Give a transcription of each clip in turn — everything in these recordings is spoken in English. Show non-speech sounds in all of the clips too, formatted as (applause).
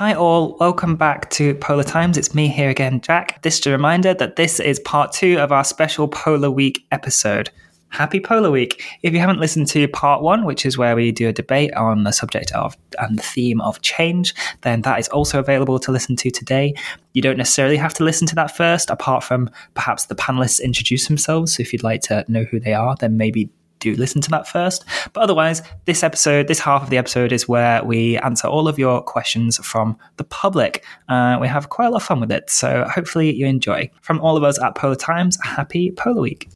Hi, all. Welcome back to Polar Times. It's me here again, Jack. Just a reminder that this is part two of our special Polar Week episode. Happy Polar Week. If you haven't listened to part one, which is where we do a debate on the subject of and the theme of change, then that is also available to listen to today. You don't necessarily have to listen to that first, apart from perhaps the panelists introduce themselves. So if you'd like to know who they are, then maybe do listen to that first. But otherwise, this episode, this half of the episode is where we answer all of your questions from the public. Uh, we have quite a lot of fun with it. So hopefully you enjoy. From all of us at Polar Times, happy Polar Week.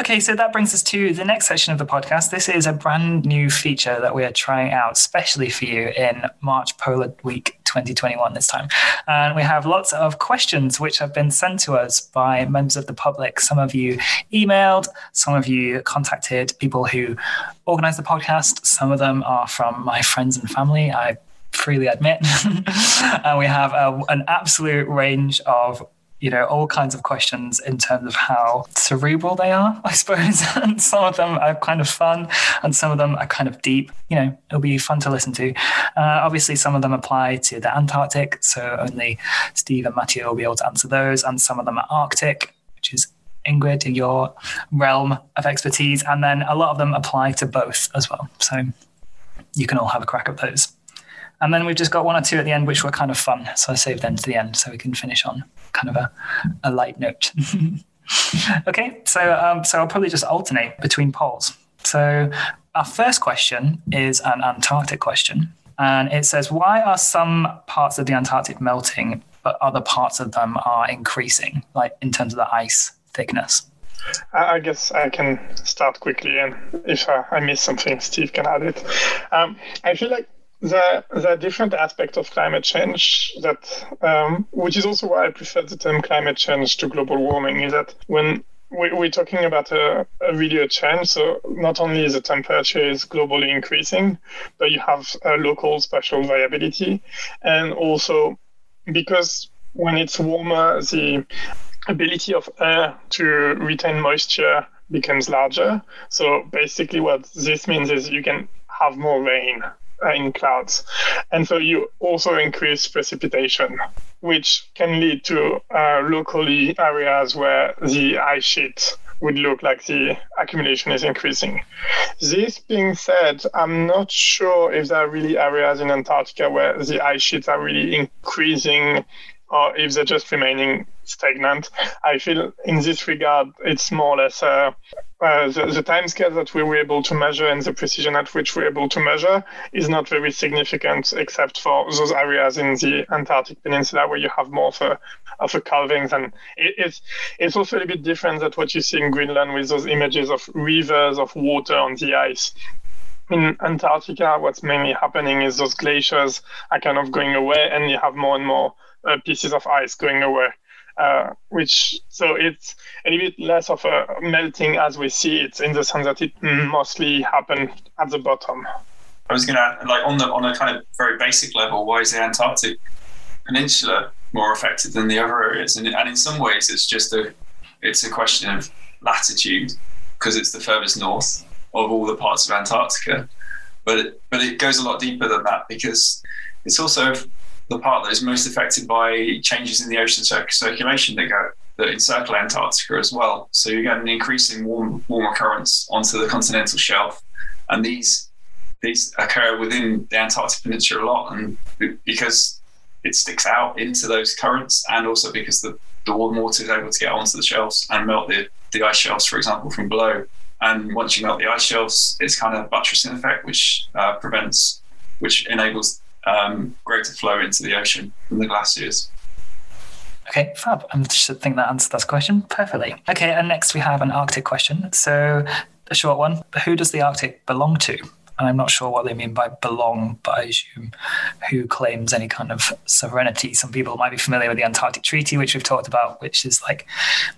Okay, so that brings us to the next section of the podcast. This is a brand new feature that we are trying out, especially for you in March Polar Week 2021 this time. And we have lots of questions which have been sent to us by members of the public. Some of you emailed, some of you contacted people who organize the podcast. Some of them are from my friends and family. I freely admit. (laughs) and we have a, an absolute range of you know, all kinds of questions in terms of how cerebral they are, I suppose. (laughs) and some of them are kind of fun and some of them are kind of deep. You know, it'll be fun to listen to. Uh, obviously, some of them apply to the Antarctic, so only Steve and Matthew will be able to answer those. And some of them are Arctic, which is Ingrid, in your realm of expertise. And then a lot of them apply to both as well. So you can all have a crack at those. And then we've just got one or two at the end, which were kind of fun. So I saved them to the end so we can finish on kind of a, a light note. (laughs) okay, so um, so I'll probably just alternate between poles. So our first question is an Antarctic question, and it says, "Why are some parts of the Antarctic melting, but other parts of them are increasing, like in terms of the ice thickness?" I guess I can start quickly, and if I, I miss something, Steve can add it. Um, I feel like the the different aspect of climate change that um, which is also why I prefer the term climate change to global warming is that when we, we're talking about a, a really change, so not only is the temperature is globally increasing, but you have a local spatial variability, and also because when it's warmer, the ability of air to retain moisture becomes larger. So basically, what this means is you can have more rain in clouds. And so you also increase precipitation, which can lead to uh, locally areas where the ice sheet would look like the accumulation is increasing. This being said, I'm not sure if there are really areas in Antarctica where the ice sheets are really increasing or if they're just remaining stagnant. I feel in this regard, it's more or less uh, uh, the, the time scale that we were able to measure and the precision at which we're able to measure is not very significant, except for those areas in the Antarctic Peninsula where you have more of a, of a calvings. And it, it's, it's also a bit different than what you see in Greenland with those images of rivers of water on the ice in Antarctica, what's mainly happening is those glaciers are kind of going away, and you have more and more uh, pieces of ice going away. Uh, which so it's a little bit less of a melting as we see it in the sense that it mostly happened at the bottom. I was going to like on the on a kind of very basic level, why is the Antarctic Peninsula more affected than the other areas? And, and in some ways, it's just a it's a question of latitude because it's the furthest north of all the parts of Antarctica. But it, but it goes a lot deeper than that because it's also the part that is most affected by changes in the ocean circulation that go that encircle Antarctica as well. So you get an increasing warm, warmer currents onto the continental shelf, and these these occur within the Antarctic Peninsula a lot, and because it sticks out into those currents, and also because the, the warm water is able to get onto the shelves and melt the, the ice shelves, for example, from below. And once you melt the ice shelves, it's kind of buttressing effect, which uh, prevents, which enables um, greater flow into the ocean from the glaciers. Okay, fab. I should think that answers that question perfectly. Okay, and next we have an Arctic question. So, a short one. Who does the Arctic belong to? And I'm not sure what they mean by belong, but I assume who claims any kind of sovereignty. Some people might be familiar with the Antarctic Treaty, which we've talked about, which is like,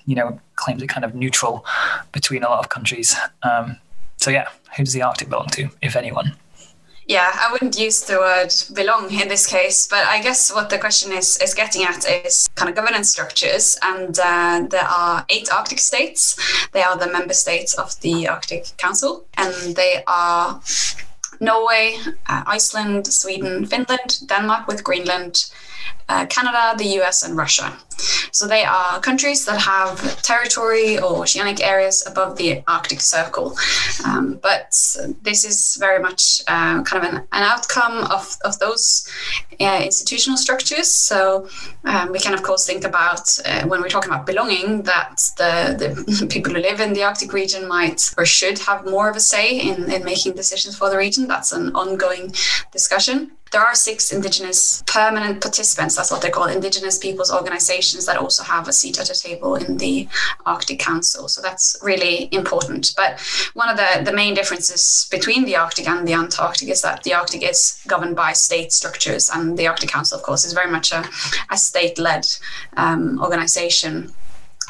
you know, claims it kind of neutral between a lot of countries. Um, so, yeah, who does the Arctic belong to, if anyone? Yeah, I wouldn't use the word belong in this case, but I guess what the question is is getting at is kind of governance structures, and uh, there are eight Arctic states. They are the member states of the Arctic Council, and they are Norway, uh, Iceland, Sweden, Finland, Denmark with Greenland, uh, Canada, the US, and Russia. So they are countries that have territory or oceanic areas above the Arctic Circle. Um, but this is very much uh, kind of an, an, outcome of, of those uh, institutional structures. So um, we can, of course, think about uh, when we're talking about belonging that the, the (laughs) people who live in the Arctic region might or should have more of a say in, in making decisions for the region. That's an ongoing discussion there are six indigenous permanent participants that's what they call indigenous peoples organizations that also have a seat at a table in the arctic council. So that's really important. But one of the, the main differences between the arctic and the antarctic is that the arctic is governed by state structures and the arctic council of course is very much a, a state-led um, organization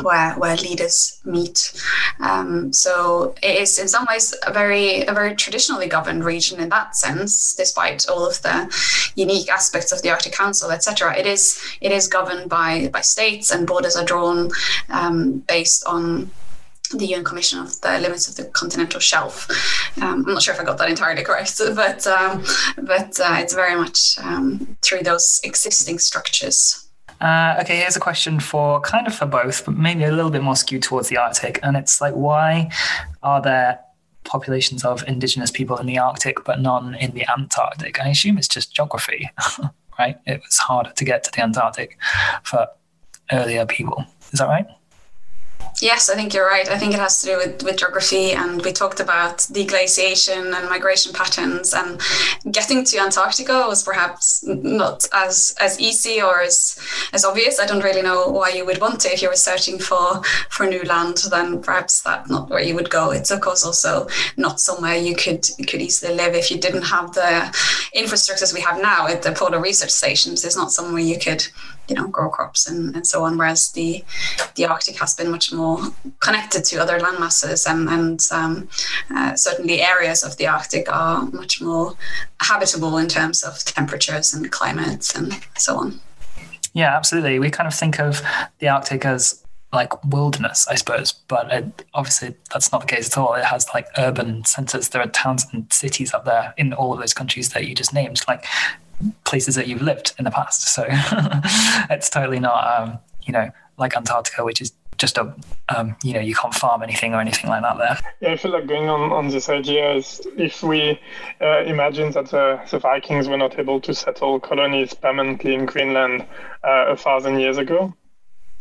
where where leaders meet. Um, so it is in some ways a very a very traditionally governed region in that sense, despite all of the unique aspects of the Arctic Council, etc. It is it is governed by by states, and borders are drawn um, based on the UN Commission of the Limits of the Continental Shelf. Um, I'm not sure if I got that entirely correct, (laughs) but um, but uh, it's very much um, through those existing structures uh, okay, here's a question for kind of for both, but maybe a little bit more skewed towards the Arctic. And it's like, why are there populations of indigenous people in the Arctic but none in the Antarctic? I assume it's just geography, (laughs) right? It was harder to get to the Antarctic for earlier people. Is that right? Yes, I think you're right. I think it has to do with, with geography, and we talked about deglaciation and migration patterns. And getting to Antarctica was perhaps not as as easy or as as obvious. I don't really know why you would want to if you were searching for for new land. Then perhaps that's not where you would go. It's of course also not somewhere you could could easily live if you didn't have the infrastructures we have now at the polar research stations. It's not somewhere you could you know grow crops and, and so on whereas the the arctic has been much more connected to other land masses and and um, uh, certainly areas of the arctic are much more habitable in terms of temperatures and climates and so on yeah absolutely we kind of think of the arctic as like wilderness, I suppose. But it, obviously, that's not the case at all. It has like urban centers. There are towns and cities up there in all of those countries that you just named. Like places that you've lived in the past. So (laughs) it's totally not, um, you know, like Antarctica, which is just a, um, you know, you can't farm anything or anything like that there. Yeah, I feel like going on, on this idea is if we uh, imagine that the, the, Vikings were not able to settle colonies permanently in Greenland uh, a thousand years ago,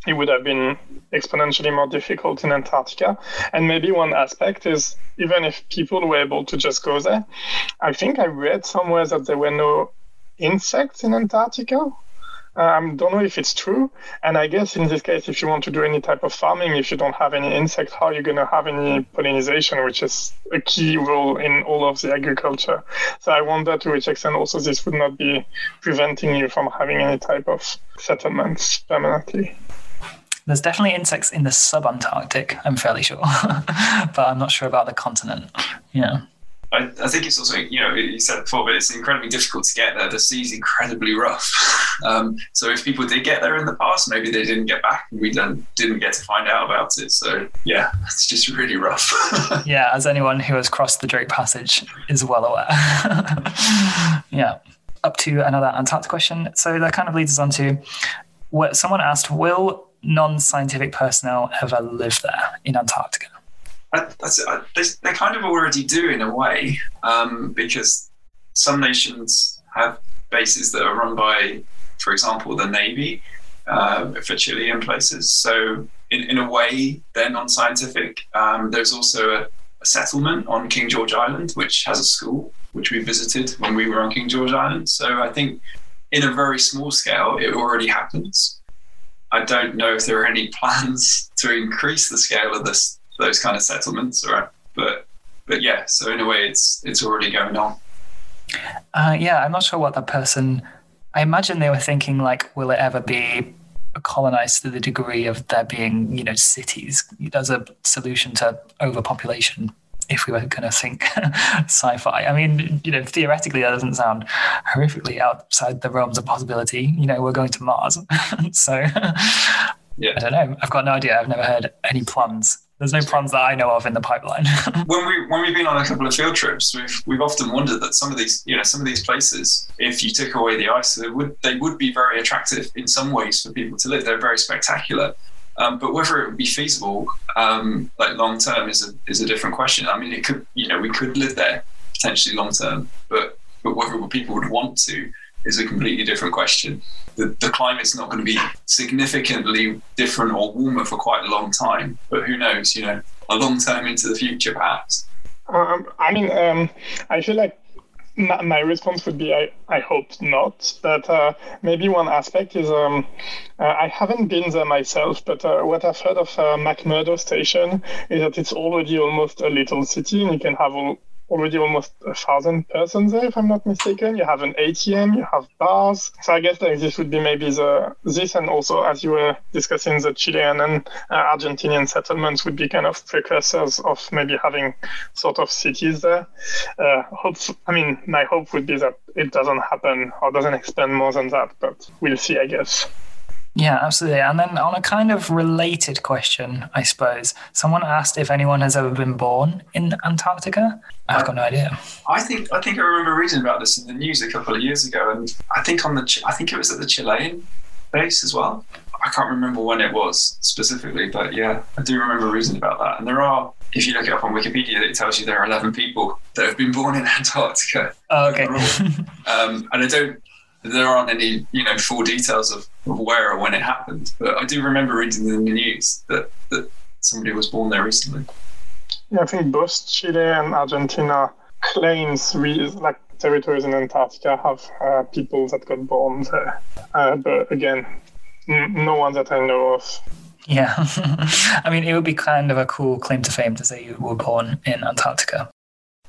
it would have been exponentially more difficult in Antarctica. And maybe one aspect is even if people were able to just go there, I think I read somewhere that there were no insects in Antarctica. I um, don't know if it's true. And I guess in this case, if you want to do any type of farming, if you don't have any insects, how are you going to have any pollination, which is a key role in all of the agriculture? So I wonder to which extent also this would not be preventing you from having any type of settlements permanently. There's definitely insects in the sub-Antarctic, I'm fairly sure, (laughs) but I'm not sure about the continent. Yeah. I, I, think it's also, you know, you said before, but it's incredibly difficult to get there. The sea's incredibly rough. (laughs) Um, so if people did get there in the past, maybe they didn't get back and we didn't, didn't get to find out about it. So yeah, it's just really rough. (laughs) yeah, as anyone who has crossed the Drake Passage is well aware. (laughs) yeah. Up to another Antarctic question. So that kind of leads us on to what someone asked, will non-scientific personnel ever live there in Antarctica? I, they kind of already do in a way, um, because some nations have bases that are run by, for example, the Navy uh, for Chilean places. So, in, in a way, they're non scientific. Um, there's also a, a, settlement on King George Island, which has a school, which we visited when we were on King George Island. So, I think in a very small scale, it already happens. I don't know if there are any (laughs) plans to increase the scale of this those kind of settlements, right? But but yeah, so in a way, it's it's already going on. Uh, yeah, I'm not sure what that person. I imagine they were thinking like, will it ever be colonized to the degree of there being, you know, cities as a solution to overpopulation if we were going to think (laughs) sci-fi. I mean, you know, theoretically, that doesn't sound horrifically outside the realms of possibility. You know, we're going to Mars, (laughs) so yeah. I don't know. I've got no idea. I've never heard any plans. There's no plans that I know of in the pipeline. (laughs) when we when we've been on a couple of field trips, we've we've often wondered that some of these you know some of these places, if you took away the ice, they would they would be very attractive in some ways for people to live. They're very spectacular. Um, but whether it would be feasible, um, like long term, is a is a different question. I mean, it could, you know, we could live there potentially long term, but but whether people would want to is a completely different question. The, the climate's not going to be significantly different or warmer for quite a long time, but who knows? You know, a long term into the future, perhaps. Um, I mean, um, I feel like my, my, response would be I, I hope not. But uh, maybe one aspect is um, uh, I haven't been there myself, but uh, what I've heard of uh, McMurdo Station is that it's already almost a little city and you can have all, already almost a thousand persons there, if I'm not mistaken. You have an ATM, you have bars. So I guess like this would be maybe the this, and also as you were discussing, the Chilean and uh, Argentinian settlements would be kind of precursors of maybe having sort of cities there. Uh, hope, I mean, my hope would be that it doesn't happen or doesn't expand more than that, but we'll see, I guess. Yeah, absolutely. And then on a kind of related question, I suppose, someone asked if anyone has ever been born in Antarctica. I've got no idea. I think I think I remember reading about this in the news a couple of years ago, and I think on the I think it was at the Chilean base as well. I can't remember when it was specifically, but yeah, I do remember reading about that. And there are, if you look it up on Wikipedia, it tells you there are 11 people that have been born in (laughs) Antarctica. Oh, okay. (laughs) um, and I don't there aren't any you know full details of, of where or when it happened, but I do remember reading in the news that that somebody was born there recently. Yeah, I think both Chile and Argentina claims we like territories in Antarctica have uh, people that got born there, uh, but again, n- no one that I know of. Yeah, (laughs) I mean, it would be kind of a cool claim to fame to say you were born in Antarctica.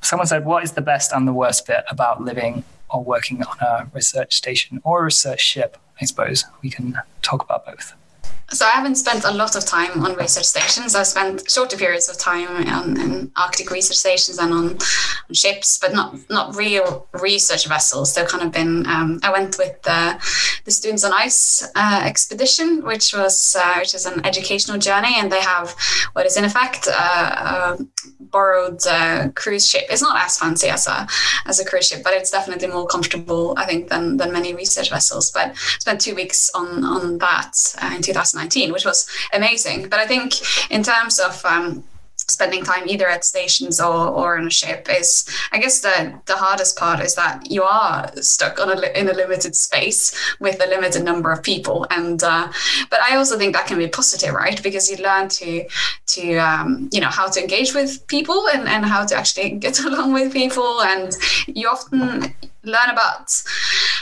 Someone said, What is the best and the worst bit about living or working on a research station or a research ship, I suppose. We can talk about both. So I haven't spent a lot of time on research stations. I've spent shorter periods of time on, in Arctic research stations and on, on, ships, but not not real research vessels. They've kind of been. Um, I went with the, the Students on Ice uh, expedition, which was uh, which is an educational journey, and they have what is in effect uh, a borrowed uh, cruise ship. It's not as fancy as a as a cruise ship, but it's definitely more comfortable, I think, than than many research vessels. But I spent two weeks on on that uh, in 2009 2019, which was amazing. But I think in terms of um, spending time either at stations or, or on a ship is i guess the the hardest part is that you are stuck on a in a limited space with a limited number of people. And uh, but i also think that can be positive right? Because you learn to to um, you know how to engage with people and, and how to actually get (laughs) along with people. And you often learn about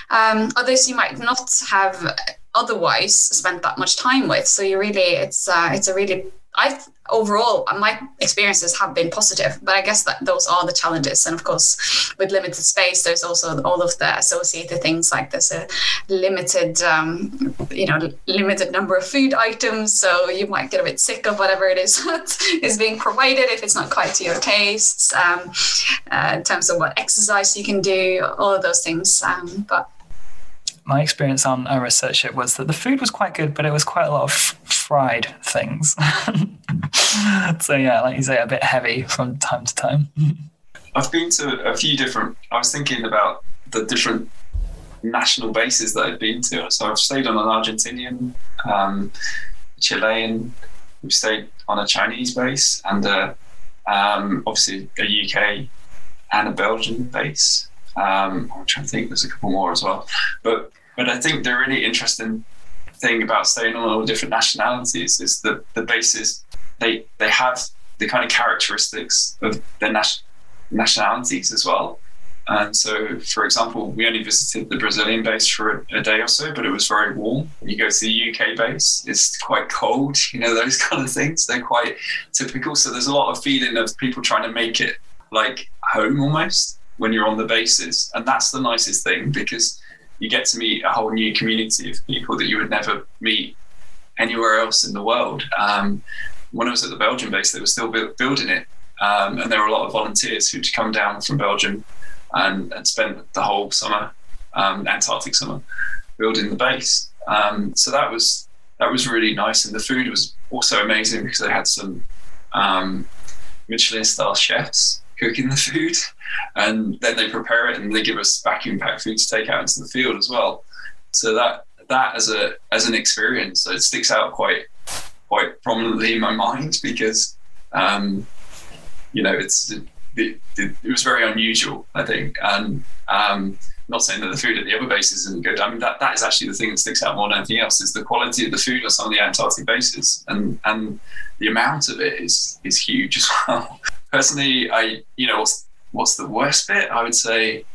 um, others you might not have otherwise spent that much time with. So you really, it's uh, it's a really I overall my experiences have been positive, but I guess that those are the challenges. And of course, with limited space, there's also all of the associated things like there's a limited, um, you know, limited number of food items, so you might get a bit sick of whatever it is (laughs) that is being provided if it's not quite to your tastes. Um, uh, in terms of what exercise you can do, all of those things. Um, but my experience on a research ship was that the food was quite good, but it was quite a lot of fried things. (laughs) so yeah, like you say, a bit heavy from time to time. I've been to a few different. I was thinking about the different national bases that I've been to. So I've stayed on an Argentinian, um, Chilean. We've stayed on a Chinese base and uh, um, obviously a UK and a Belgian base. Um, I'm trying to think. There's a couple more as well, but but I think the really interesting thing about staying on all different nationalities is that the bases they they have the kind of characteristics of their nation, nationalities as well. And so, for example, we only visited the Brazilian base for a, a, day or so, but it was very warm. You go to the UK base, it's quite cold, (laughs) you know, those kind of things. They're quite typical. So there's a lot of feeling of people trying to make it like home almost when you're on the bases. And that's the nicest thing because you get to meet a whole new community of people that you would never meet anywhere else in the world. Um, when I was at the Belgian base, they were still building it Um, and there were a lot of volunteers who'd come down from Belgium and, and spent the whole summer, um, Antarctic summer, building the base. Um, so that was that was really nice, and the food was also amazing because they had some um, Michelin star chefs cooking the food, and then they prepare it and they give us vacuum packed food to take out into the field as well. So that that as a as an experience, it sticks out quite quite prominently in my (laughs) mind because um, you know it's it, it, it, was very unusual, I think, and um, not saying that the food at the other bases isn't good. I mean that that is actually the thing that sticks out more than anything else is the quality of the food on some of the Antarctic bases, and and the amount of it is is huge as (laughs) well. Personally, I you know what's what's the worst bit? I would say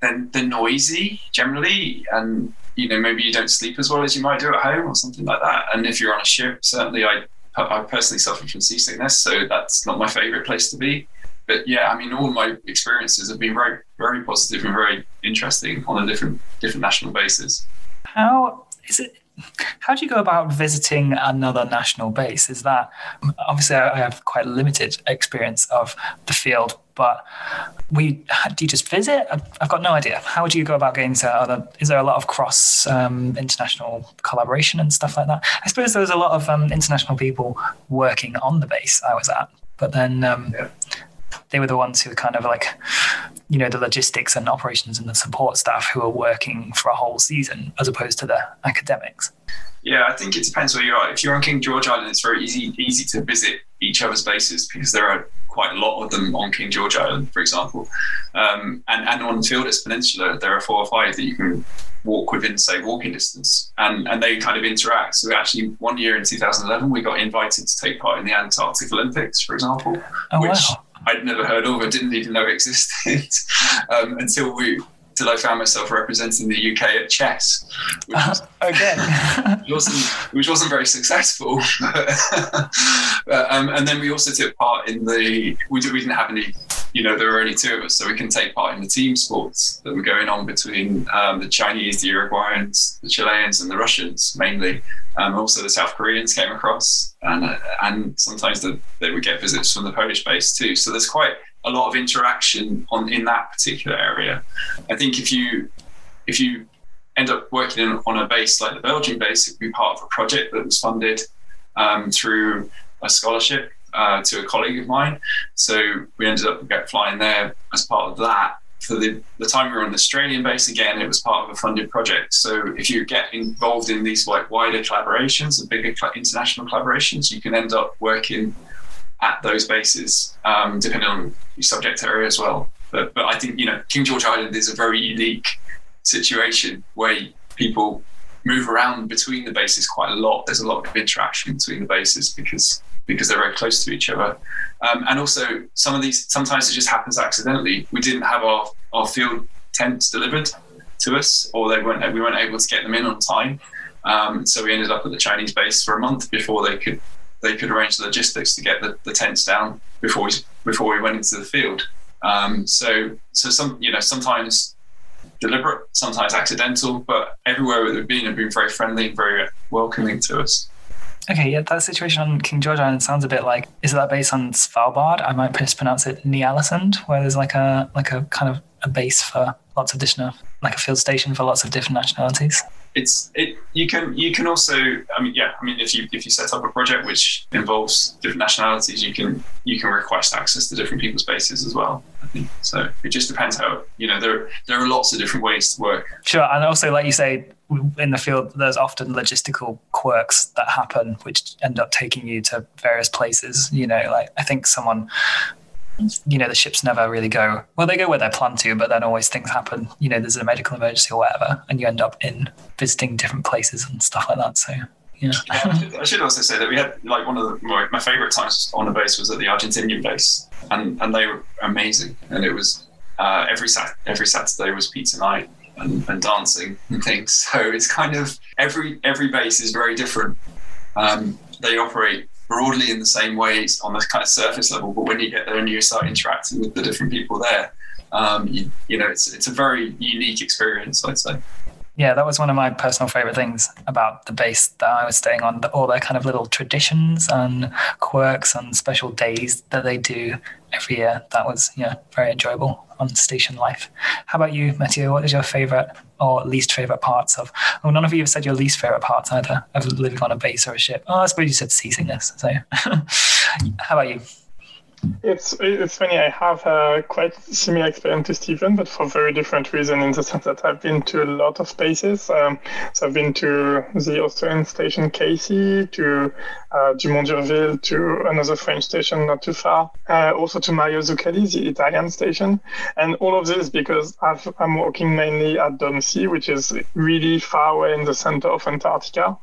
they're, they're noisy generally, and you know maybe you don't sleep as well as you might do at home or something like that. And if you're on a ship, certainly I I personally suffer from seasickness, so that's not my favorite place to be. But yeah, I mean, all my experiences have been very, very positive and very interesting on a different, different national basis. How is it? How do you go about visiting another national base? Is that obviously I have quite limited experience of the field, but we do you just visit? I've got no idea. How do you go about getting to other? Is there a lot of cross um, international collaboration and stuff like that? I suppose there was a lot of um, international people working on the base I was at, but then um, yeah they were the ones who were kind of like, you know, the logistics and operations and the support staff who are working for a whole season as opposed to the academics. Yeah, I think it depends where you are. If you're on King George Island, it's very easy easy to visit each other's bases because there are quite a lot of them on King George Island, for example. Um, and, and on Fildes Peninsula, there are four or five that you can walk within, say, walking distance, and, and they kind of interact. So actually, one year in 2011, we got invited to take part in the Antarctic Olympics, for example, oh, which wow. I'd never heard of. I didn't even know it existed (laughs) um, until we till I found myself representing the UK at chess, which was, (laughs) again, which wasn't which wasn't very successful. (laughs) but, um, and then we also took part in the we, did, we didn't have any you know, there were only two of us, so we can take part in the team sports that were going on between um, the Chinese, the Uruguayans, the Chileans, and the Russians mainly. Um, also, the South Koreans came across, and uh, and sometimes the, they would get visits from the Polish base too. So there's quite a lot of interaction on in that particular area. I think if you if you end up working on a base like the Belgian base, it would be part of a project that was funded um, through a scholarship uh, to a colleague of mine. So we ended up flying there as part of that. For the, the time we were on the Australian base, again, it was part of a funded project. So if you get involved in these like wider collaborations and bigger international collaborations, you can end up working at those bases, um, depending on your subject area as well. But, but I think, you know, King George Island is a very unique situation where people move around between the bases quite a lot. There's a lot of interaction between the bases because because they're very close to each other. Um, and also, some of these sometimes it just happens accidentally. We didn't have our, our field tents delivered to us, or they weren't we weren't able to get them in on time. Um, so we ended up at the Chinese base for a month before they could they could arrange the logistics to get the, the tents down before we before we went into the field. Um, so so some you know sometimes deliberate, sometimes accidental, but everywhere we've been have been very friendly and very welcoming to us. Okay, yeah, that situation on King George Island sounds a bit like is that based on Svalbard? I might pronounce it Ny-Ålesund, where there's like a like a kind of a base for lots of different like a field station for lots of different nationalities. It's it you can you can also I mean yeah I mean if you if you set up a project which involves different nationalities you can you can request access to different people's bases as well I think. So it just depends how you know there there are lots of different ways to work. Sure and also like you say in the field there's often logistical quirks that happen which end up taking you to various places you know like I think someone you know the ships never really go well they go where they're planned to but then always things happen you know there's a medical emergency or whatever and you end up in visiting different places and stuff like that so yeah, yeah I, should, also say that we had like one of the my, my favorite times on the base was at the Argentinian base and and they were amazing and it was uh, every sat every Saturday was pizza night and, and, dancing and things (laughs) so it's kind of every every base is very different um, they operate broadly in the same ways on the kind of surface level, but when you get there and you start interacting with the different people there, um, you, you, know, it's it's a very unique experience, I'd say. Yeah, that was one of my personal favorite things about the base that I was staying on. All their kind of little traditions and quirks and special days that they do every year. That was yeah very enjoyable on station life. How about you, Mathieu? What is your favorite or least favorite parts of? Oh, none of you have said your least favorite parts either of living on a base or a ship. Oh, I suppose you said seasickness. So, (laughs) how about you? It's it's funny. I have a quite similar experience to Stephen, but for very different reasons. In the sense that I've been to a lot of places. Um, so I've been to the Australian station Casey, to uh, Dumont d'Urville, to another French station not too far. Uh, also to Mario Zucchelli, the Italian station, and all of this because i am working mainly at Dome C, which is really far away in the center of Antarctica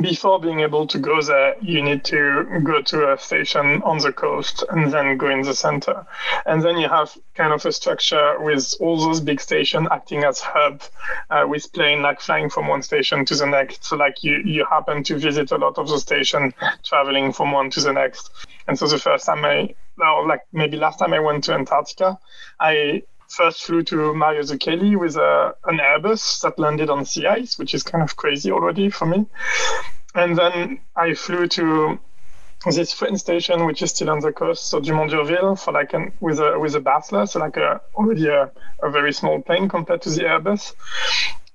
before being able to go there, you need to go to a station on the coast and then go in the center. And then you have kind of a structure with all those big stations acting as hub, uh, with plane like flying from one station to the next. So like you you happen to visit a lot of the station, traveling from one to the next. And so the first time I, or like maybe last time I went to Antarctica, I first flew to Mario Zucchelli with a, an Airbus that landed on sea ice, which is kind of crazy already for me. And then I flew to this French station, which is still on the coast, so Dumont d'Urville, for like an, with a with a Basler, so like a already a, a very small plane compared to the Airbus.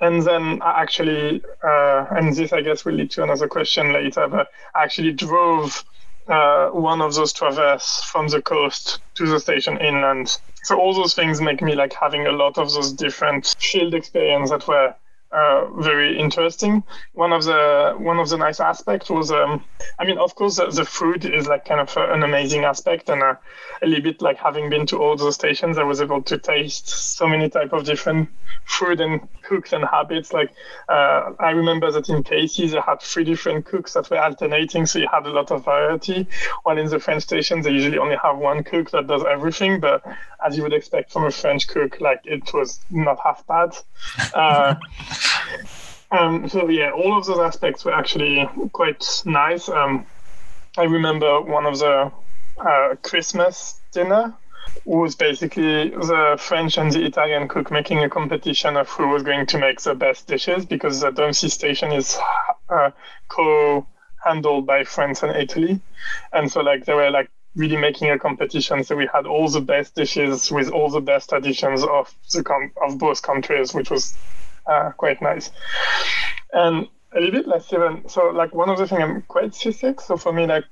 And then I actually, uh, and this I guess will lead to another question later, but I actually drove uh, one of those traverse from the coast to the station inland so all those things make me like having a lot of those different field experience that were uh, very interesting. One of the one of the nice aspects was, um, I mean, of course, the, the, food is like kind of a, an amazing aspect, and uh, a little bit like having been to all those stations, I was able to taste so many type of different food and cooks and habits. Like uh, I remember that in Casey they had three different cooks that were alternating, so you had a lot of variety. While in the French stations they usually only have one cook that does everything, but as you would expect from a French cook, like it was not half bad. Uh, (laughs) um, so yeah, all of those aspects were actually quite nice. Um, I remember one of the uh, Christmas dinner was basically the French and the Italian cook making a competition of who was going to make the best dishes because the Dome C station is uh, co-handled by France and Italy, and so like there were like really making a competition. So we had all the best dishes with all the best traditions of the com- of both countries, which was uh, quite nice. And a little bit less even. So like one of the things I'm quite seasick. So for me, like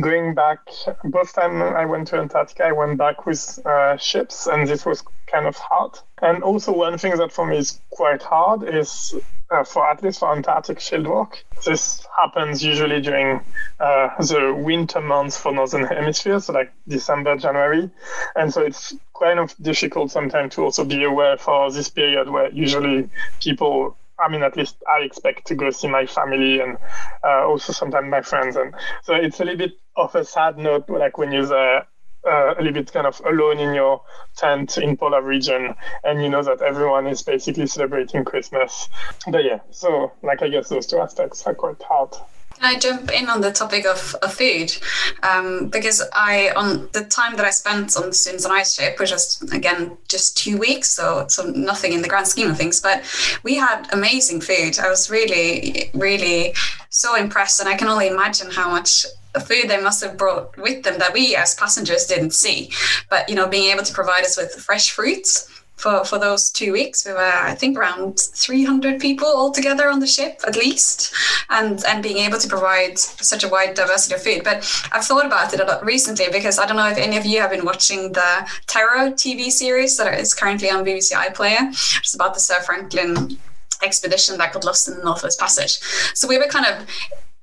going back, both time I went to Antarctica, I went back with uh, ships, and this was kind of hard. And also one thing that for me is quite hard is uh, for at least for Antarctic fieldwork. This happens usually during uh, the winter months for Northern Hemisphere, so like December, January. And so it's kind of difficult sometimes to also be aware for this period where usually people I mean, at least I expect to go see my family and uh, also sometimes my friends. And so it's a little bit of a sad note, like when you're there, uh, a little bit kind of alone in your tent in polar region and you know that everyone is basically celebrating christmas but yeah so like i guess those two aspects are quite hard can I jump in on the topic of, of food? Um, because I, on the time that I spent on the Students on Ice ship, which was again just two weeks, so so nothing in the grand scheme of things, but we had amazing food. I was really, really so impressed, and I can only imagine how much food they must have brought with them that we as passengers didn't see. But you know, being able to provide us with fresh fruits for, for those two weeks. We were, I think, around 300 people altogether on the ship, at least, and and being able to provide such a wide diversity of food. But I've thought about it a lot recently because I don't know if any of you have been watching the Terror TV series that is currently on BBC iPlayer. It's about the Sir Franklin expedition that got lost in the Northwest Passage. So we were kind of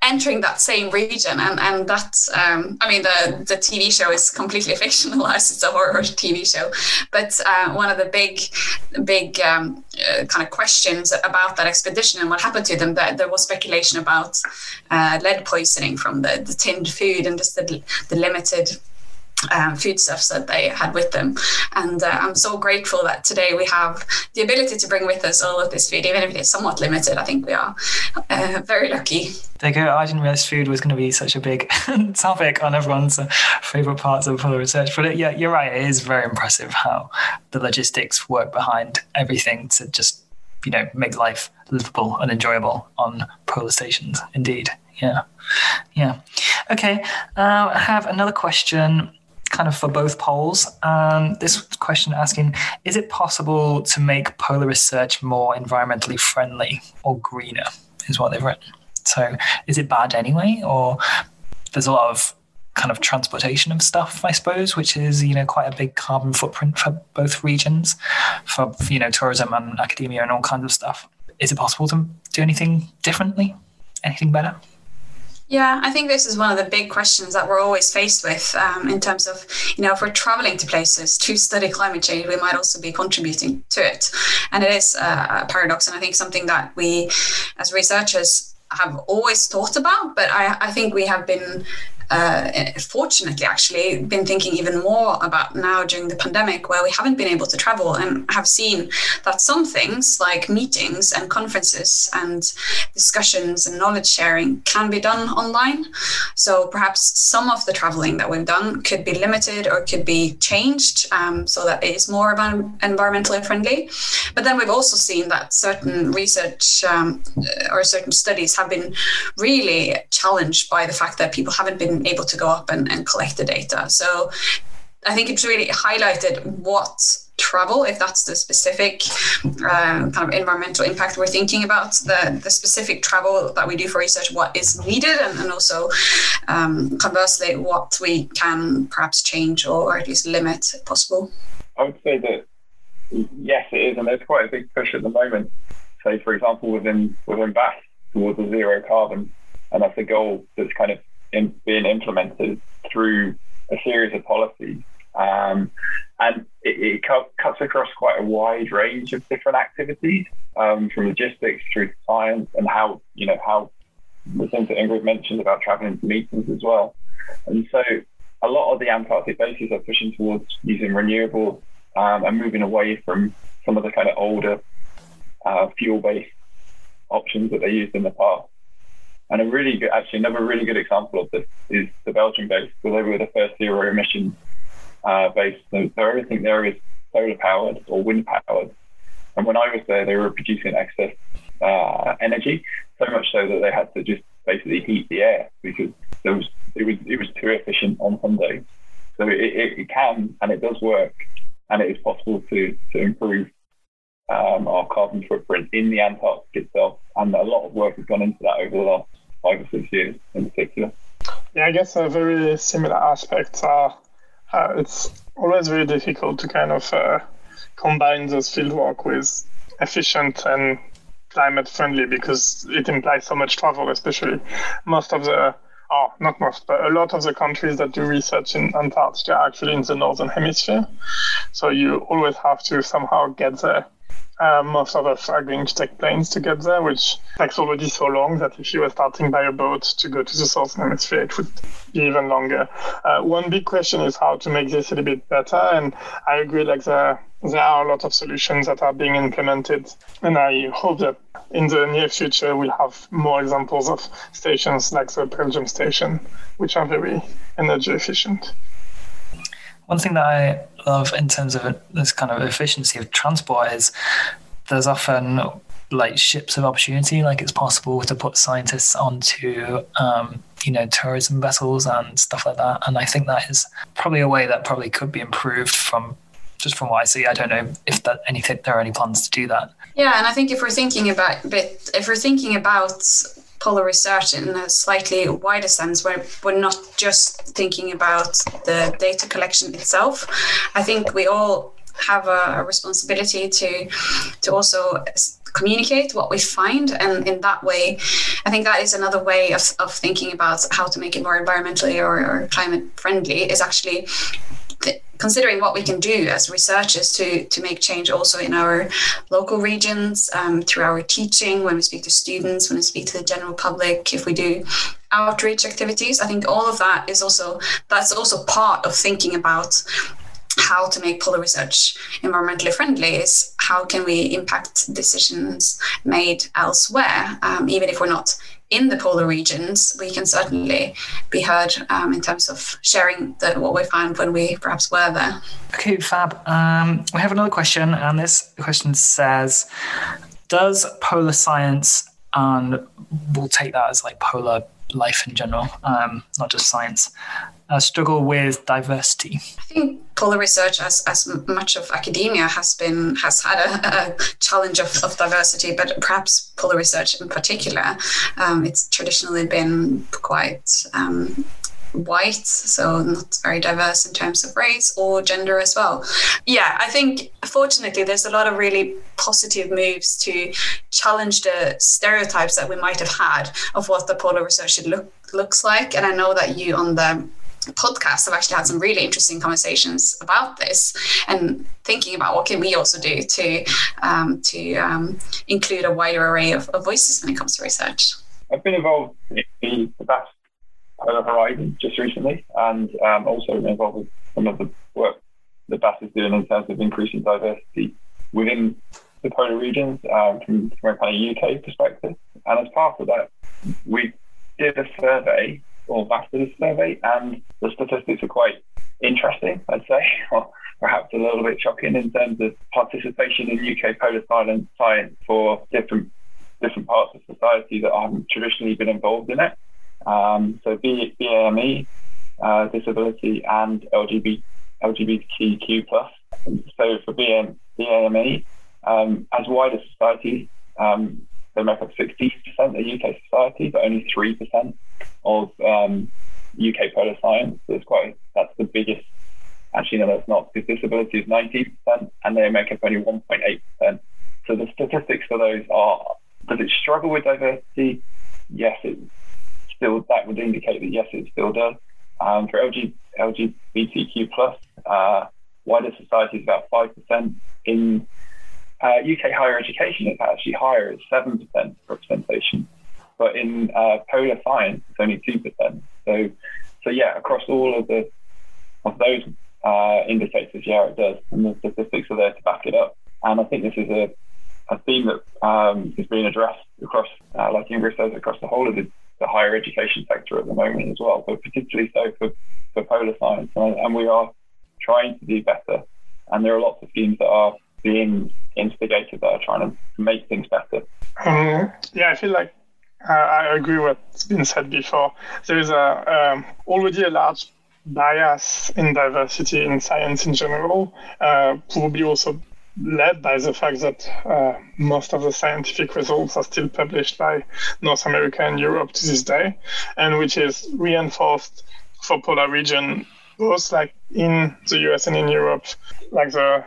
entering that same region and and that um, i mean the the tv show is completely (laughs) fictionalized it's a horror (laughs) tv show but uh, one of the big big um, uh, kind of questions about that expedition and what happened to them that there was speculation about uh, lead poisoning from the, the tinned food and just the, the limited um, foodstuffs that they had with them. And uh, I'm so grateful that today we have the ability to bring with us all of this food, even if it's somewhat limited. I think we are uh, very lucky. There you go. I didn't realize food was going to be such a big (laughs) topic on everyone's uh, favorite parts of polar research. But it, yeah, you're right. It is very impressive how the logistics work behind everything to just you know make life livable and enjoyable on polar stations. Indeed, yeah, yeah. Okay, uh, I have another question kind of for both poles. Um, this question asking Is it possible to make polar research more environmentally friendly or greener? Is what they've written. So is it bad anyway? Or there's a lot of kind of transportation of stuff, I suppose, which is you know quite a big carbon footprint for both regions, for you know tourism and academia and all kinds of stuff. Is it possible to do anything differently? Anything better? Yeah, I think this is one of the big questions that we're always faced with um, in terms of, you know, if we're traveling to places to study climate change, we might also be contributing to it. And it is a paradox. And I think something that we, as researchers, have always thought about, but I, I think we have been uh, fortunately actually been thinking even more about now during the pandemic where we haven't been able to travel and have seen that some things like meetings and conferences and discussions and knowledge sharing can be done online. So perhaps some of the traveling that we've done could be limited or could be changed um, so that it is more environmentally friendly. But then we've also seen that certain research um, or certain studies have been really challenged by the fact that people haven't been able to go up and, and collect the data. So I think it's really highlighted what travel, if that's the specific uh, kind of environmental impact we're thinking about, the, the specific travel that we do for research, what is needed, and, and also um, conversely, what we can perhaps change or, at least limit if possible. I would say that yes, it is, and there's quite a big push at the moment. Say, for example, within within BAS towards a zero carbon, and that's a goal that's kind of in, being implemented through a series of policies. Um, and it, it cut, cuts across quite a wide range of different activities, um, from logistics through to science, and how you know how the things that Ingrid mentioned about traveling to meetings as well. And so, a lot of the Antarctic bases are pushing towards using renewables um, and moving away from some of the kind of older uh, fuel-based options that they used in the past. And a really good, actually, another really good example of this is the Belgian base, where they were the first zero emission uh, base. So, so everything there is solar powered or wind powered. And when I was there, they were producing excess uh, energy, so much so that they had to just basically heat the air because there was it was it was too efficient on some days. So it, it, it can and it does work, and it is possible to to improve um, our carbon footprint in the Antarctic itself. And a lot of work has gone into that over the last five or six years in particular. Yeah, I guess a very similar aspects are uh, it's always very difficult to kind of uh, combine those fieldwork with efficient and climate friendly because it implies so much travel, especially most of the oh, not most, but a lot of the countries that do research in Antarctica are actually in the northern hemisphere. So you always have to somehow get there uh, most of us are going to take planes to get there, which takes already so long that if you were starting by a boat to go to the southern hemisphere, it would be even longer. Uh, one big question is how to make this a little bit better, and I agree. Like there, there are a lot of solutions that are being implemented, and I hope that in the near future we'll have more examples of stations like the Belgium station, which are very energy efficient. One thing that I love in terms of this kind of efficiency of transport is there's often like ships of opportunity. Like it's possible to put scientists onto um, you know tourism vessels and stuff like that. And I think that is probably a way that probably could be improved from just from what I see. I don't know if that anything there are any plans to do that. Yeah, and I think if we're thinking about if we're thinking about polar research in a slightly wider sense where we're not just thinking about the data collection itself. I think we all have a, responsibility to to also communicate what we find and in that way i think that is another way of, of thinking about how to make it more environmentally or, or climate friendly is actually considering what we can do as researchers to, to make change also in our local regions um, through our teaching, when we speak to students, when we speak to the general public, if we do outreach activities, I think all of that is also that's also part of thinking about how to make polar research environmentally friendly is how can we impact decisions made elsewhere, um, even if we're not in the polar regions, we can certainly be heard um, in terms of sharing the, what we found when we perhaps were there. Okay, Fab. Um, we have another question, and this question says does polar science and we'll take that as like polar life in general, um, not just science, uh, struggle with diversity? I think polar research, as, as much of academia, has been has had a, a challenge of, of, diversity, but perhaps polar research in particular, um, it's traditionally been quite um, white, so not very diverse in terms of race or gender as well. Yeah, I think fortunately there's a lot of really positive moves to challenge the stereotypes that we might have had of what the polar research should look looks like. And I know that you on the podcast have actually had some really interesting conversations about this and thinking about what can we also do to um, to um, include a wider array of, of, voices when it comes to research. I've been involved in the BAS Polar Horizon just recently, and um, also involved with some of the work that BAS is doing in terms of increasing diversity within the polar regions um, from, from a kind of UK perspective. And as part of that, we did a survey, or BAS survey, and the statistics are quite interesting, I'd say, (laughs) or perhaps a little bit shocking in terms of participation in UK polar science for different different parts of society that haven't traditionally been involved in it. Um, so BAME, uh, disability, and LGBT, LGBTQ plus. So for BAME, um, as wider society, um, they make up 60% of UK society, but only 3% of um, UK polar science. So it's quite that's the biggest. Actually, no, that's not because disability is 90%, and they make up only 1.8%. So the statistics for those are: does it struggle with diversity? Yes, it still that would indicate that yes, it still does. Um, for LG, LGBTQ uh, wider society is about five percent. In uh, UK higher education, is actually higher; it's seven percent representation. But in uh, polar science, it's only two percent. So, so yeah, across all of the of those uh, indicators, yeah, it does, and the statistics are there to back it up. And I think this is a a theme that um, is being addressed across, uh, like Ingrid says, across the whole of the the higher education sector at the moment as well, but particularly so for, for polar science. And, and we are trying to do better. And there are lots of schemes that are being instigated that are trying to make things better. Um, yeah, I feel like uh, I agree with what's been said before. There is a um, already a large bias in diversity in science in general, uh, probably also led by the fact that uh, most of the scientific results are still published by North America and Europe to this day, and which is reinforced for polar region, both like in the US and in Europe, like the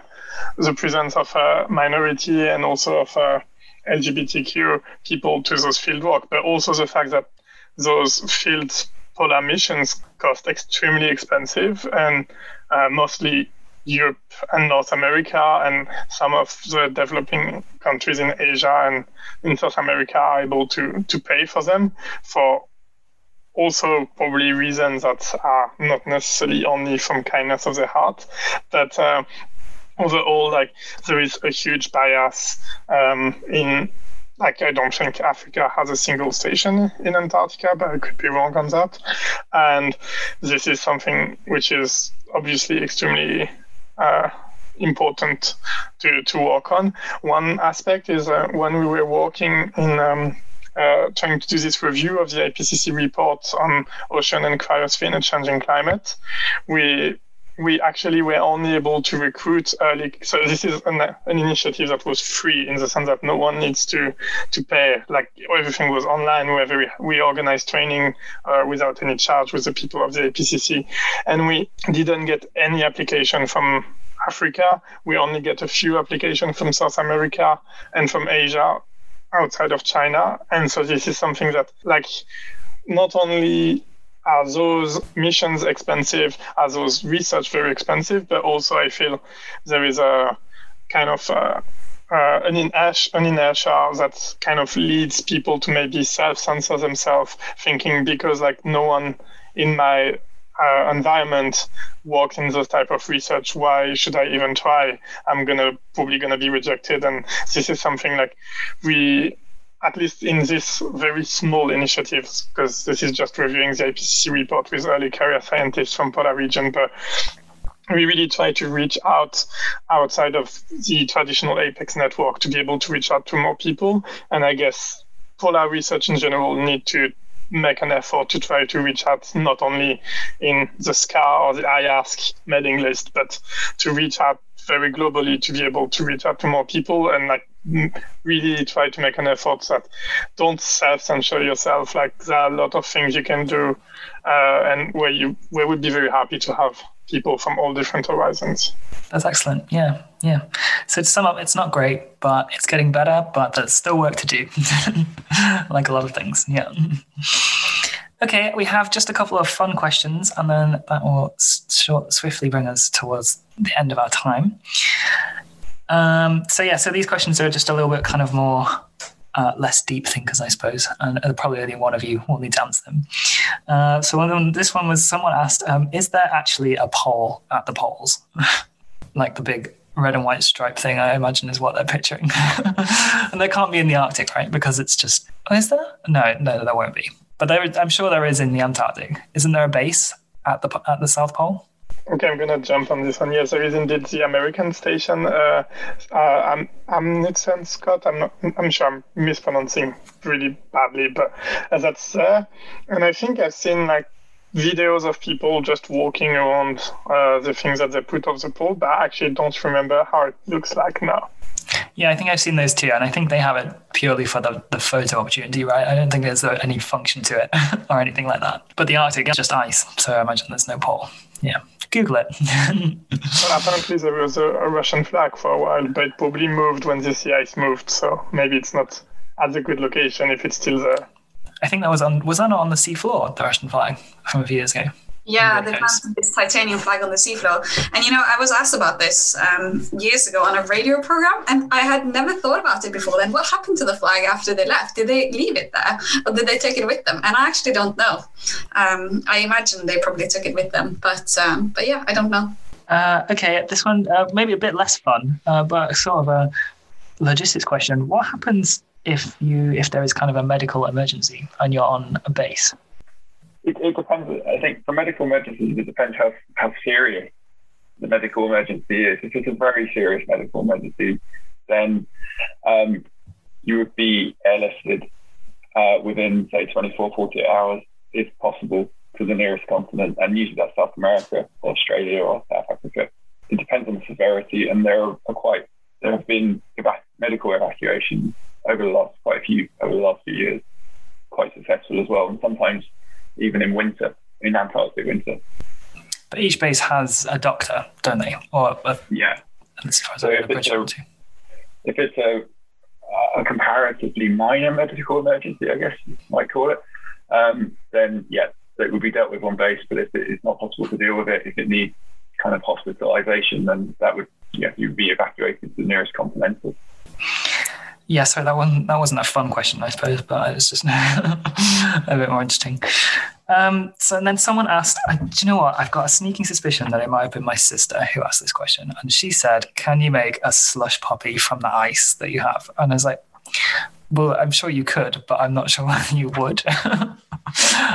the presence of a minority and also of a LGBTQ people to those field work, but also the fact that those field polar missions cost extremely expensive and uh, mostly Europe and North America and some of the developing countries in Asia and in South America are able to, to pay for them for also probably reasons that are not necessarily only from kindness of the heart, that uh, overall, like there is a huge bias um, in like I don't think Africa has a single station in Antarctica, but I could be wrong on that. And this is something which is obviously extremely uh, important to, to work on. One aspect is uh, when we were working in um, uh, trying to do this review of the IPCC report on ocean and cryosphere and changing climate, we we actually were only able to recruit early. So this is an, an initiative that was free in the sense that no one needs to to pay. Like everything was online. Where we, we organized training uh, without any charge with the people of the APCC, and we didn't get any application from Africa. We only get a few applications from South America and from Asia outside of China. And so this is something that like not only are those missions expensive? Are those research very expensive? But also, I feel there is a kind of uh, uh, an, inertia, that kind of leads people to maybe self-censor themselves, thinking because like no one in my uh, environment worked in this type of research why should i even try i'm gonna probably gonna be rejected and this is something like we at least in this very small initiatives, because this is just reviewing the IPCC report with early career scientists from Polar region, but we really try to reach out outside of the traditional APECS network to be able to reach out to more people. And I guess polar research in general need to make an effort to try to reach out not only in the SCAR or the IASC mailing list, but to reach out very globally to be able to reach out to more people and like really try to make an effort that don't self-censor yourself. Like there are a lot of things you can do, uh, and where you where would be very happy to have people from all different horizons. That's excellent. Yeah, yeah. So to sum up, it's not great, but it's getting better. But there's still work to do, (laughs) like a lot of things. Yeah. (laughs) Okay, we have just a couple of fun questions, and then that will short, swiftly bring us towards the end of our time. Um, so yeah, so these questions are just a little bit kind of more uh, less deep thinkers, I suppose, and probably only one of you will need to answer them. Uh, so one this one was someone asked, um, "Is there actually a pole at the poles, (laughs) like the big red and white stripe thing?" I imagine is what they're picturing, (laughs) and they can't be in the Arctic, right? Because it's just oh, is there? No, no, there won't be. But there, I'm sure there is in the Antarctic. Isn't there a base at the at the South Pole? Okay, I'm gonna jump on this one. Yes, there is indeed the American station. Uh, uh, I'm Amundsen Scott. I'm not. I'm sure I'm mispronouncing really badly, but uh, that's there. And I think I've seen like videos of people just walking around uh, the things that they put off the pole, but I actually don't remember how it looks like now. Yeah, I think I've seen those too, and I think they have it purely for the, the photo opportunity, right? I don't think there's any function to it (laughs) or anything like that. But the Arctic is just ice, so I imagine there's no pole. Yeah. Google it. (laughs) well, apparently there was a, a, Russian flag for a while, but it probably moved when the sea ice moved, so maybe it's not at a good location if it's still there. I think that was on was that not on the seafloor, the Russian flag from a few years ago? Yeah, they planted this titanium flag on the seafloor. And you know, I was asked about this um, years ago on a radio program, and I had never thought about it before then. What happened to the flag after they left? Did they leave it there, or did they take it with them? And I actually don't know. Um, I imagine they probably took it with them, but um, but yeah, I don't know. Uh, okay, this one uh, maybe a bit less fun, uh, but sort of a logistics question. What happens if you if there is kind of a medical emergency and you're on a base? It, it depends. I think for medical emergencies, it depends how, how serious the medical emergency is. If it's a very serious medical emergency, then um, you would be airlifted uh, within, say, 24, 48 hours, if possible, to the nearest continent. And usually that's South America, or Australia, or South Africa. It depends on the severity, and there are quite there have been medical evacuations over the last quite a few over the last few years, quite successful as well. And sometimes even in winter, in Antarctic winter. But each base has a doctor, don't they? Or a, yeah. As far as so if, it's a, if it's a, a comparatively minor medical emergency, I guess you might call it, um, then yeah, it would be dealt with on base. But if it is not possible to deal with it, if it needs kind of hospitalization, then that would yeah, you'd be evacuated to the nearest continental. Yeah, so that one that wasn't a fun question, I suppose, but it's just (laughs) a bit more interesting. Um, so and then someone asked, do you know what? I've got a sneaking suspicion that it might have been my sister who asked this question, and she said, "Can you make a slush puppy from the ice that you have?" And I was like, "Well, I'm sure you could, but I'm not sure (laughs) whether you would." (laughs) and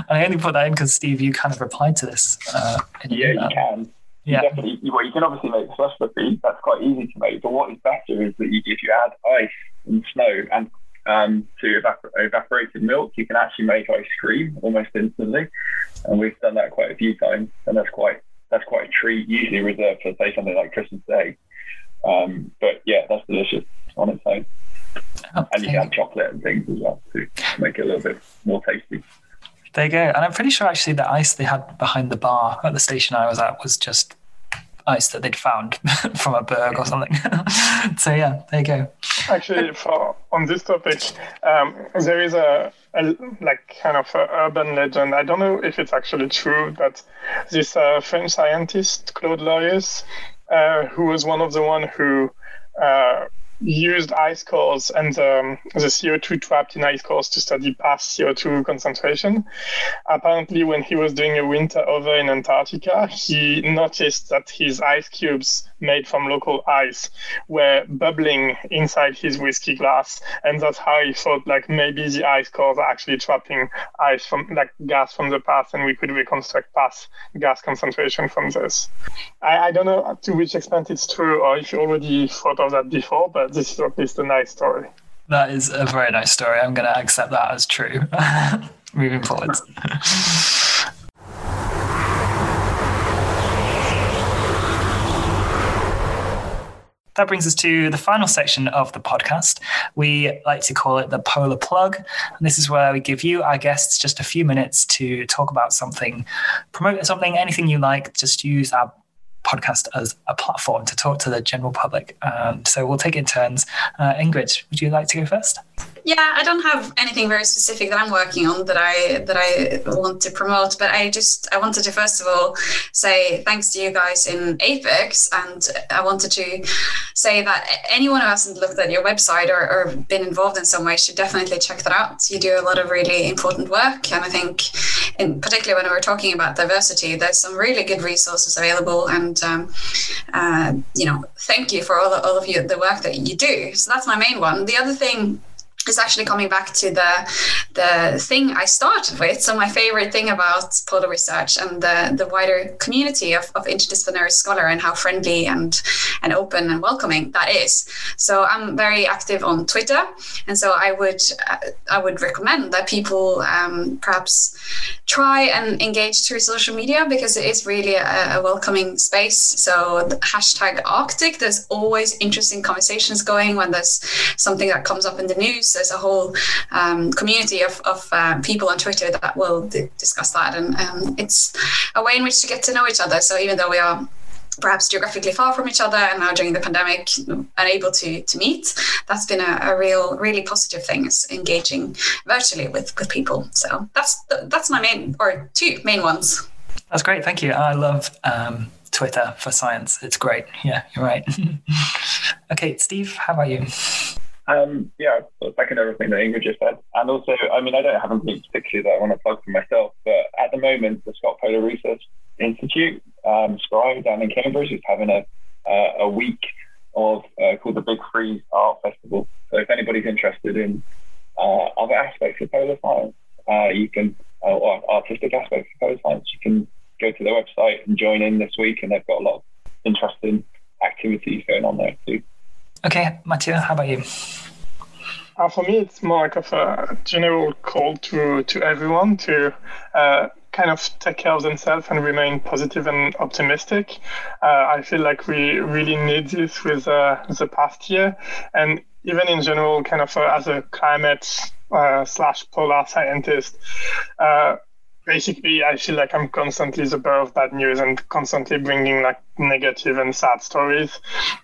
I only put that in because Steve, you kind of replied to this. Uh, yeah, you can. Yeah. You definitely, well, you can obviously make slush puppy. That's quite easy to make. But what is better is that you, if you add ice and snow and um, to evapor- evaporated milk, you can actually make ice cream almost instantly. And we've done that quite a few times, and that's quite that's quite a treat. Usually reserved for say something like Christmas Day. Um, but yeah, that's delicious on its own. Okay. And you can add chocolate and things as well to make it a little bit more tasty. There you go. And I'm pretty sure actually the ice they had behind the bar at the station I was at was just ice that they'd found (laughs) from a berg or something. (laughs) so yeah, there you go. Actually, for on this topic, um, there is a, a, like kind of urban legend. I don't know if it's actually true, but this uh, French scientist Claude Lorius, uh, who was one of the one who uh, used ice cores and um, the CO2 trapped in ice cores to study past CO2 concentration. Apparently, when he was doing a winter over in Antarctica, he noticed that his ice cubes made from local ice were bubbling inside his whiskey glass, and that's how he thought like maybe the ice cores are actually trapping ice from like gas from the past, and we could reconstruct past gas concentration from this. I, I don't know to which extent it's true, or if you already thought of that before, but this is a nice story. That is a very nice story. I'm going to accept that as true (laughs) moving forward. that brings us to the final section of the podcast. We like to call it the Polar Plug. And this is where we give you, our guests, just a few minutes to talk about something, promote something, anything you like. Just use our podcast as a platform to talk to the general public. And so we'll take it in turns. Uh, Ingrid, would you like to go first? Yeah, I don't have anything very specific that I'm working on that I that I want to promote, but I just I wanted to first of all say thanks to you guys in APECS, and I wanted to say that anyone who hasn't looked at your website or, or been involved in some way should definitely check that out. You do a lot of really important work, and I think, in particular when we're talking about diversity, there's some really good resources available, and um, uh, you know, thank you for all, all of you the work that you do. So that's my main one. The other thing is actually coming back to the the thing I started with. So my favorite thing about polar research and the, the wider community of, of interdisciplinary scholar and how friendly and and open and welcoming that is. So I'm very active on Twitter, and so I would uh, I would recommend that people um, perhaps try and engage through social media because it is really a, a welcoming space. So hashtag Arctic. There's always interesting conversations going when there's something that comes up in the news there's a whole um, community of, of uh, people on Twitter that will d- discuss that, and um, it's a way in which to get to know each other. So even though we are perhaps geographically far from each other and now during the pandemic unable to to meet that's been a, a real really positive thing is engaging virtually with with people. So that's that's my main or two main ones. That's great. Thank you. I love um, twitter for science. It's great. Yeah you're right. (laughs) Okay steve how about you um, yeah, second everything that Ingrid just said. And also, I mean, I don't have anything particularly that I want to plug for myself, but at the moment, the Scott Polar Research Institute, um, SPRI down in Cambridge, is having a, uh, a week of uh, called the Big Freeze Art Festival. So if anybody's interested in uh, other aspects of polar science, uh, you can, uh, or artistic aspects of polar science, you can go to their website and join in this week, and they've got a lot of interesting activities going on there too. Okay, Mathieu, how about you? Uh, for me, it's more like of a general call to to everyone to uh, kind of take care of themselves and remain positive and optimistic. Uh, I feel like we really need this with uh, the past year, and even in general, kind of uh, as a climate uh, slash polar scientist basically I feel like I'm constantly the bearer of bad news and constantly bringing like negative and sad stories.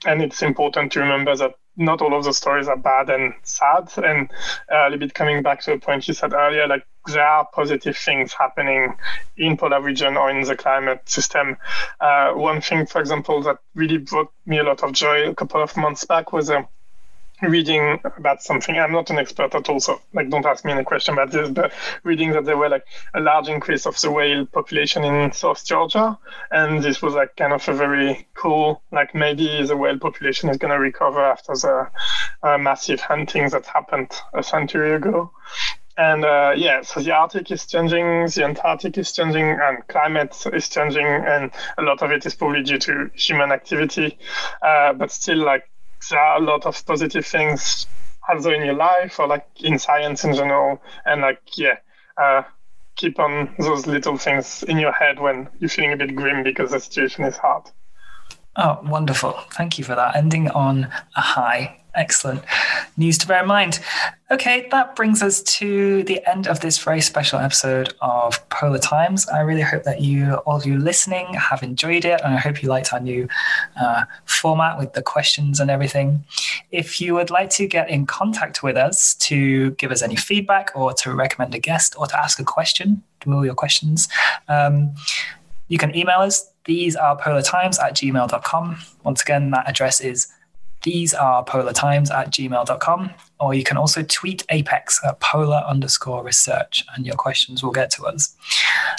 And it's important to remember that not all of the stories are bad and sad. And uh, a little bit coming back to a point you said earlier, like there are positive things happening in polar region or in the climate system. Uh, one thing, for example, that really brought me a lot of joy a couple of months back was a reading about something. I'm not an expert at all, so like don't ask me any question about this. But reading that there were like a large increase of the whale population in South Georgia, and this was like kind of a very cool, like maybe the whale population is going to recover after the uh, massive hunting that happened a century ago. And uh, yeah, so the Arctic is changing, the Antarctic is changing, and climate is changing, and a lot of it is probably due to human activity. Uh, but still, like there are a lot of positive things also in your life or like in science in general. And like yeah uh, keep on those little things in your head when you're feeling a bit grim because the situation is hard. Oh wonderful. Thank you for that. Ending on a high Excellent news to bear in mind. Okay, that brings us to the end of this very special episode of Polar Times. I really hope that you, all of you listening, have enjoyed it, and I hope you liked our new uh, format with the questions and everything. If you would like to get in contact with us to give us any feedback or to recommend a guest or to ask a question, do all your questions, um, you can email us. These are polartimes at gmail.com. Once again, that address is These are polartimes at gmail.com, or you can also tweet APECS at polar underscore research, and your questions will get to us.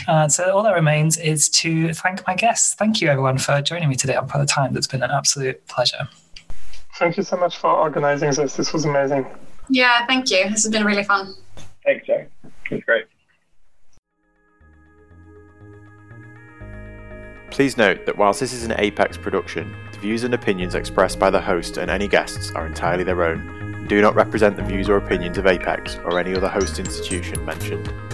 Uh, so all that remains is to thank my guests. Thank you, everyone, for joining me today on Polar Times. It's been an absolute pleasure. Thank you so much for organizing this. This was amazing. Yeah, thank you. This has been really fun. Thanks, Joe. It was great. Please note that whilst this is an APECS production, the views and opinions expressed by the host and any guests are entirely their own and do not represent the views or opinions of APECS or any other host institution mentioned.